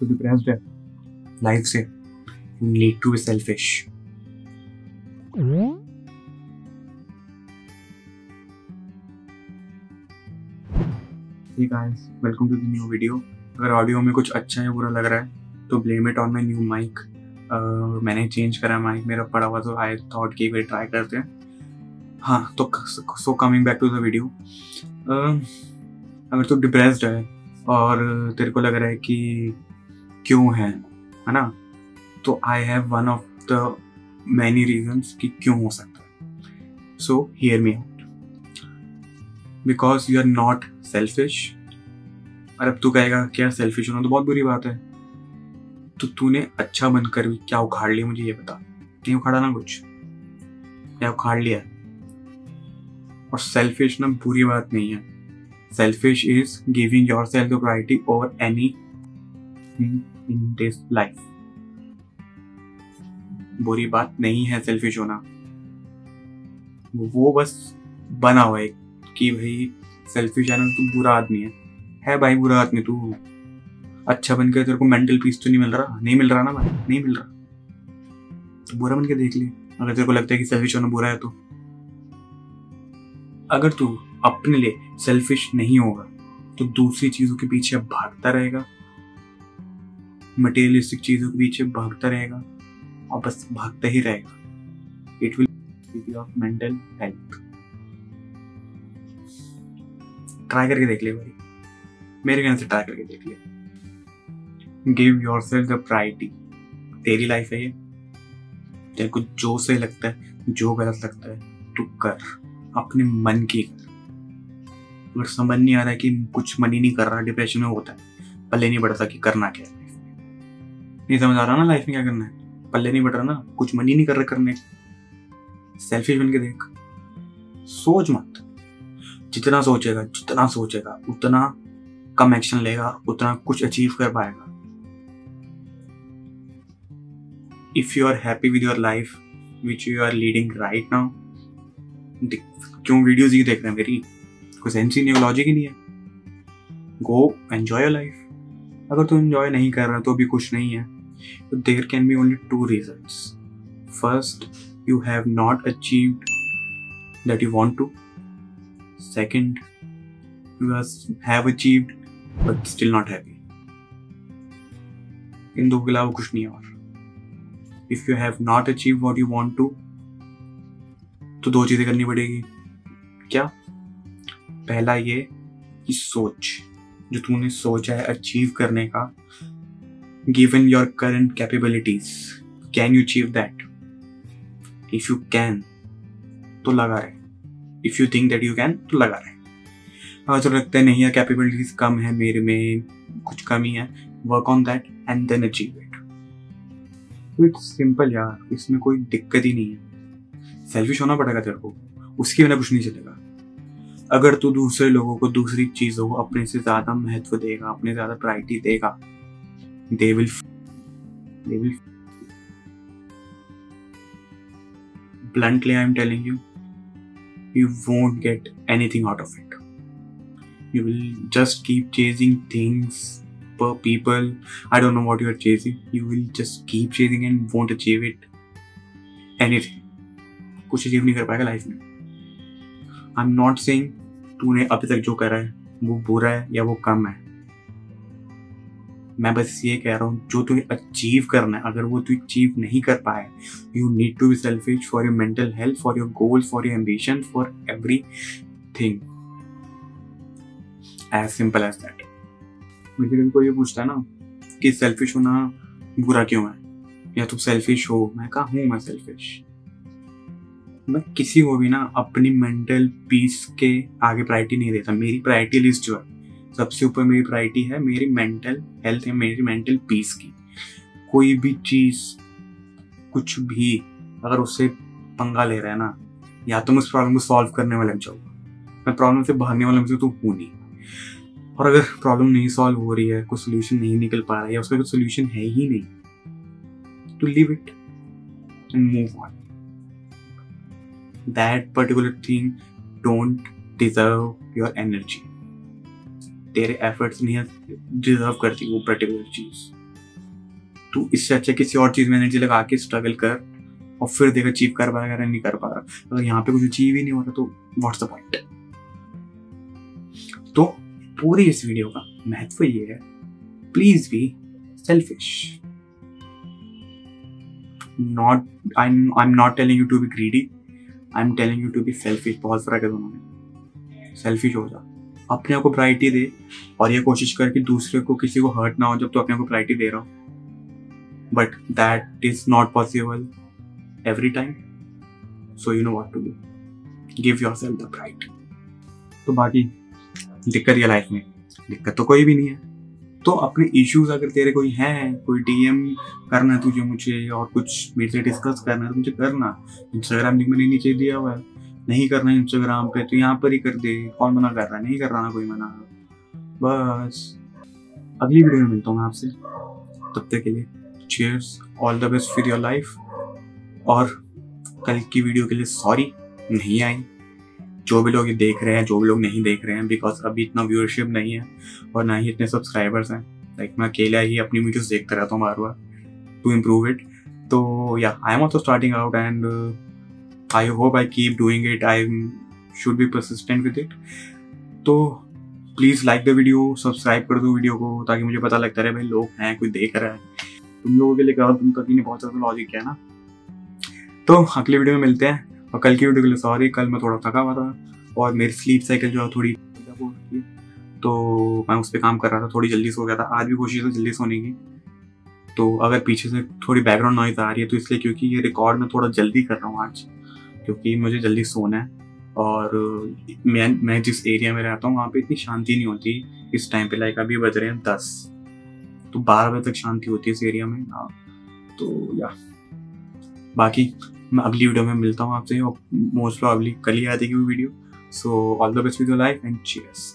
तो डिप्रेस्ड है लाइफ से need to be selfish Hey guys, welcome to the new video. अगर audio में कुछ अच्छा या बुरा लग रहा है तो blame it on my new mic मैंने चेंज करा माइक मेरा पड़ा हुआ तो आई थॉट कि वे ट्राई करते हैं। हाँ तो so coming back to the video अगर तू डिप्रेस्ड है और तेरे को लग रहा है कि क्यों है? है ना? तो I have one of the many reasons कि क्यों हो सकता है। So hear me out because you are not selfish और अब तू कहेगा क्या सेल्फिश होना तो बहुत बुरी बात है। तो तूने अच्छा बनकर भी क्या उखाड़ लिया मुझे ये बता। नहीं उखाड़ा ना कुछ। क्या उखाड़ लिया। और सेल्फिश ना बुरी बात नहीं है। Selfish is giving yourself priority over any in this life बुरी बात नहीं है सेल्फिश होना। वो बस बना हुआ है कि भाई सेल्फिश है ना, तू बुरा आदमी है। है भाई बुरा आदमी तू। अच्छा बनकर तेरे को मेंटल पीस तो नहीं मिल रहा? नहीं मिल रहा ना भाई? नहीं मिल रहा। तो बुरा बन के देख ले। अगर तेरे को लगता है कि सेल्फिश होना बुरा है तो। अगर तू अपने लिए सेल्फिश नहीं होगा तो दूसरी चीज़ों के पीछे अब भागता रहेगा। मटेरियलिस्टिक चीज़ों के पीछे भागता रहेगा और बस भागता ही रहेगा। It will of mental health try करके देख ले भाई। मेरे कहने से ट्राई करके देख ले। Give yourself the priority तेरी लाइफ है ये। तेरे को जो से लगता है, जो गलत लगता है, तू कर। अपने मन की कर। अगर समझ नहीं आ रहा है कि कुछ मन ही नहीं कर रहा डिप्रेशन में होता है, पल्ले नहीं बढ़ता कि करना क्या है। नहीं समझ आ रहा ना लाइफ में क्या करना है? पल्ले नहीं बढ़ रहा ना, कुछ मन ही नहीं कर रहा करने। सेल्फिश बन के देख। सोच मत। जितना सोचेगा जितना सोचेगा, उतना कम एक्शन लेगा, उतना कुछ अचीव कर पाएगा। If you are happy with your life which you are leading right now क्यों वीडियोज़ ही देख रहे हैं मेरी? कोई सेंस नहीं लॉजिक ही नहीं है। गो एंजॉय योर लाइफ अगर तू एंजॉय नहीं कर रहा तो भी कुछ नहीं है। तो there can be only two reason first you have not achieved that you want to Second, you have achieved but still not happy. इन दो के अलावा कुछ नहीं और if you have not achieve what you want to तो दो चीज़ें करनी पड़ेगी। क्या? पहला ये कि सोच। जो तूने सोचा है अचीव करने का given your current capabilities can you achieve that if you can तो लगा रहे। If you think that you can तो लगा रहे। अगर तो लगता है नहीं है कैपेबिलिटीज कम है मेरे में, कुछ कमी है work on that and then achieve it it's simple यार, इसमें कोई दिक्कत ही नहीं है। सेल्फिश होना पड़ेगा तेरे को। उसके बिना कुछ नहीं चलेगा। अगर तू दूसरे लोगों को दूसरी चीज़ों को अपने से ज़्यादा महत्व देगा, अपने ज़्यादा प्रायोरिटी देगा they will they will bluntly i'm telling you you won't get anything out of it. You will just keep chasing things per people. I don't know what you are chasing. You will just keep chasing and won't achieve it. Anything. कुछ achieve नहीं कर पाएगा life में आई am not saying तूने अभी तक जो करा है वो बुरा है या वो कम है मैं बस ये कह रहा हूँ, जो तुम्हें अचीव करना है, अगर वो तू अचीव नहीं कर पाए you need to be selfish for your mental health for your goals for your ambition for everything as simple as that मुझे कोई ये पूछता है ना कि सेल्फिश होना बुरा क्यों है? या तुम सेल्फिश हो? मैं कहा, हूँ मैं सेल्फिश मैं किसी को भी ना अपनी मेंटल पीस के आगे प्रायोरिटी नहीं देता। मेरी प्रायोरिटी लिस्ट जो है सबसे ऊपर मेरी प्रायोरिटी है मेरी मेंटल हेल्थ है, मेरी मेंटल पीस की। कोई भी चीज़, कुछ भी अगर उससे पंगा ले रहा है ना, या तो मैं उस प्रॉब्लम को सॉल्व करने में लग मैं प्रॉब्लम से भागने वाला मुझे तो हूँ नहीं। और अगर प्रॉब्लम नहीं सॉल्व हो रही है, कोई सोल्यूशन नहीं निकल पा रहा है, या उसका कोई सोल्यूशन है ही नहीं to leave it and move on that particular thing don't deserve your energy तेरे एफर्ट्स नहीं डिजर्व करती वो पर्टिकुलर चीज़। तू इससे अच्छा किसी और चीज़ में एनर्जी लगा के स्ट्रगल कर और फिर देख अचीव कर पा रहा नहीं कर पा रहा, अगर यहाँ पे कुछ अचीव ही नहीं हो रहा तो व्हाट्स द पॉइंट तो पूरी इस वीडियो का महत्व ये है please be selfish not I I am not telling you to be greedy I am telling you to be selfish बहुत फ़र्क है दोनों में। सेल्फिश हो जा। अपने आप को प्रायोरिटी दे और ये कोशिश कर कि दूसरे को किसी को हर्ट ना हो जब तो अपने आप को प्रायोरिटी दे रहा हो। But that is not possible every time so you know what to do give yourself the pride तो बाकी, दिक्कत ये लाइफ में। दिक्कत तो कोई भी नहीं है। तो अपने इश्यूज़ अगर तेरे कोई हैं, कोई डीएम करना है तुझे मुझे और कुछ मेरे से डिस्कस करना है तो मुझे करना। इंस्टाग्राम लिंक मैंने नीचे दिया हुआ है। नहीं करना इंस्टाग्राम पे तो यहाँ पर ही कर दे। कौन मना कर रहा है? नहीं कर रहा ना कोई मना। बस। अगली वीडियो में मिलता हूँ आपसे। तब तक के लिए cheers all the best for your life और कल की वीडियो के लिए सॉरी नहीं आई। जो भी लोग ये देख रहे हैं, जो भी लोग नहीं देख रहे हैं बिकॉज़ अभी इतना व्यूअरशिप नहीं है और ना ही इतने सब्सक्राइबर्स हैं। लाइक मैं अकेला ही अपनी वीडियोस देखता रहता हूँ बार बार टू इम्प्रूव इट तो या I am also starting out and I hope I keep doing it I should be persistent with it तो please like the video subscribe कर दो वीडियो को ताकि मुझे पता लगता रहे भाई लोग हैं, कोई देख रहा है। तुम लोगों के लिए कहा तुम तक नहीं पहुँचा तो लॉजिक क्या ना। तो अगले वीडियो में मिलते हैं। और कल की वीडियो के लिए सॉरी कल मैं थोड़ा थका हुआ था और मेरी स्लीप साइकिल जो है थोड़ी तो मैं उस पर काम कर रहा था, थोड़ी जल्दी सो गया था। आज भी कोशिश है जल्दी सोने की। तो अगर पीछे से थोड़ी बैकग्राउंड नॉइज़ आ रही है तो इसलिए क्योंकि ये रिकॉर्ड मैं थोड़ा जल्दी कर रहा हूँ आज। क्योंकि मुझे जल्दी सोना है। और मैं मैं जिस एरिया में रहता हूँ, वहाँ पे इतनी शांति नहीं होती। इस टाइम पे लाइक अभी बज रहे हैं दस। तो बारह बजे तक शांति होती है इस एरिया में। हाँ तो या। बाकी मैं अगली वीडियो में मिलता हूँ आपसे मोस्ट प्रॉब्ली कल ही आ जाएगी वो video so all the best with your life and cheers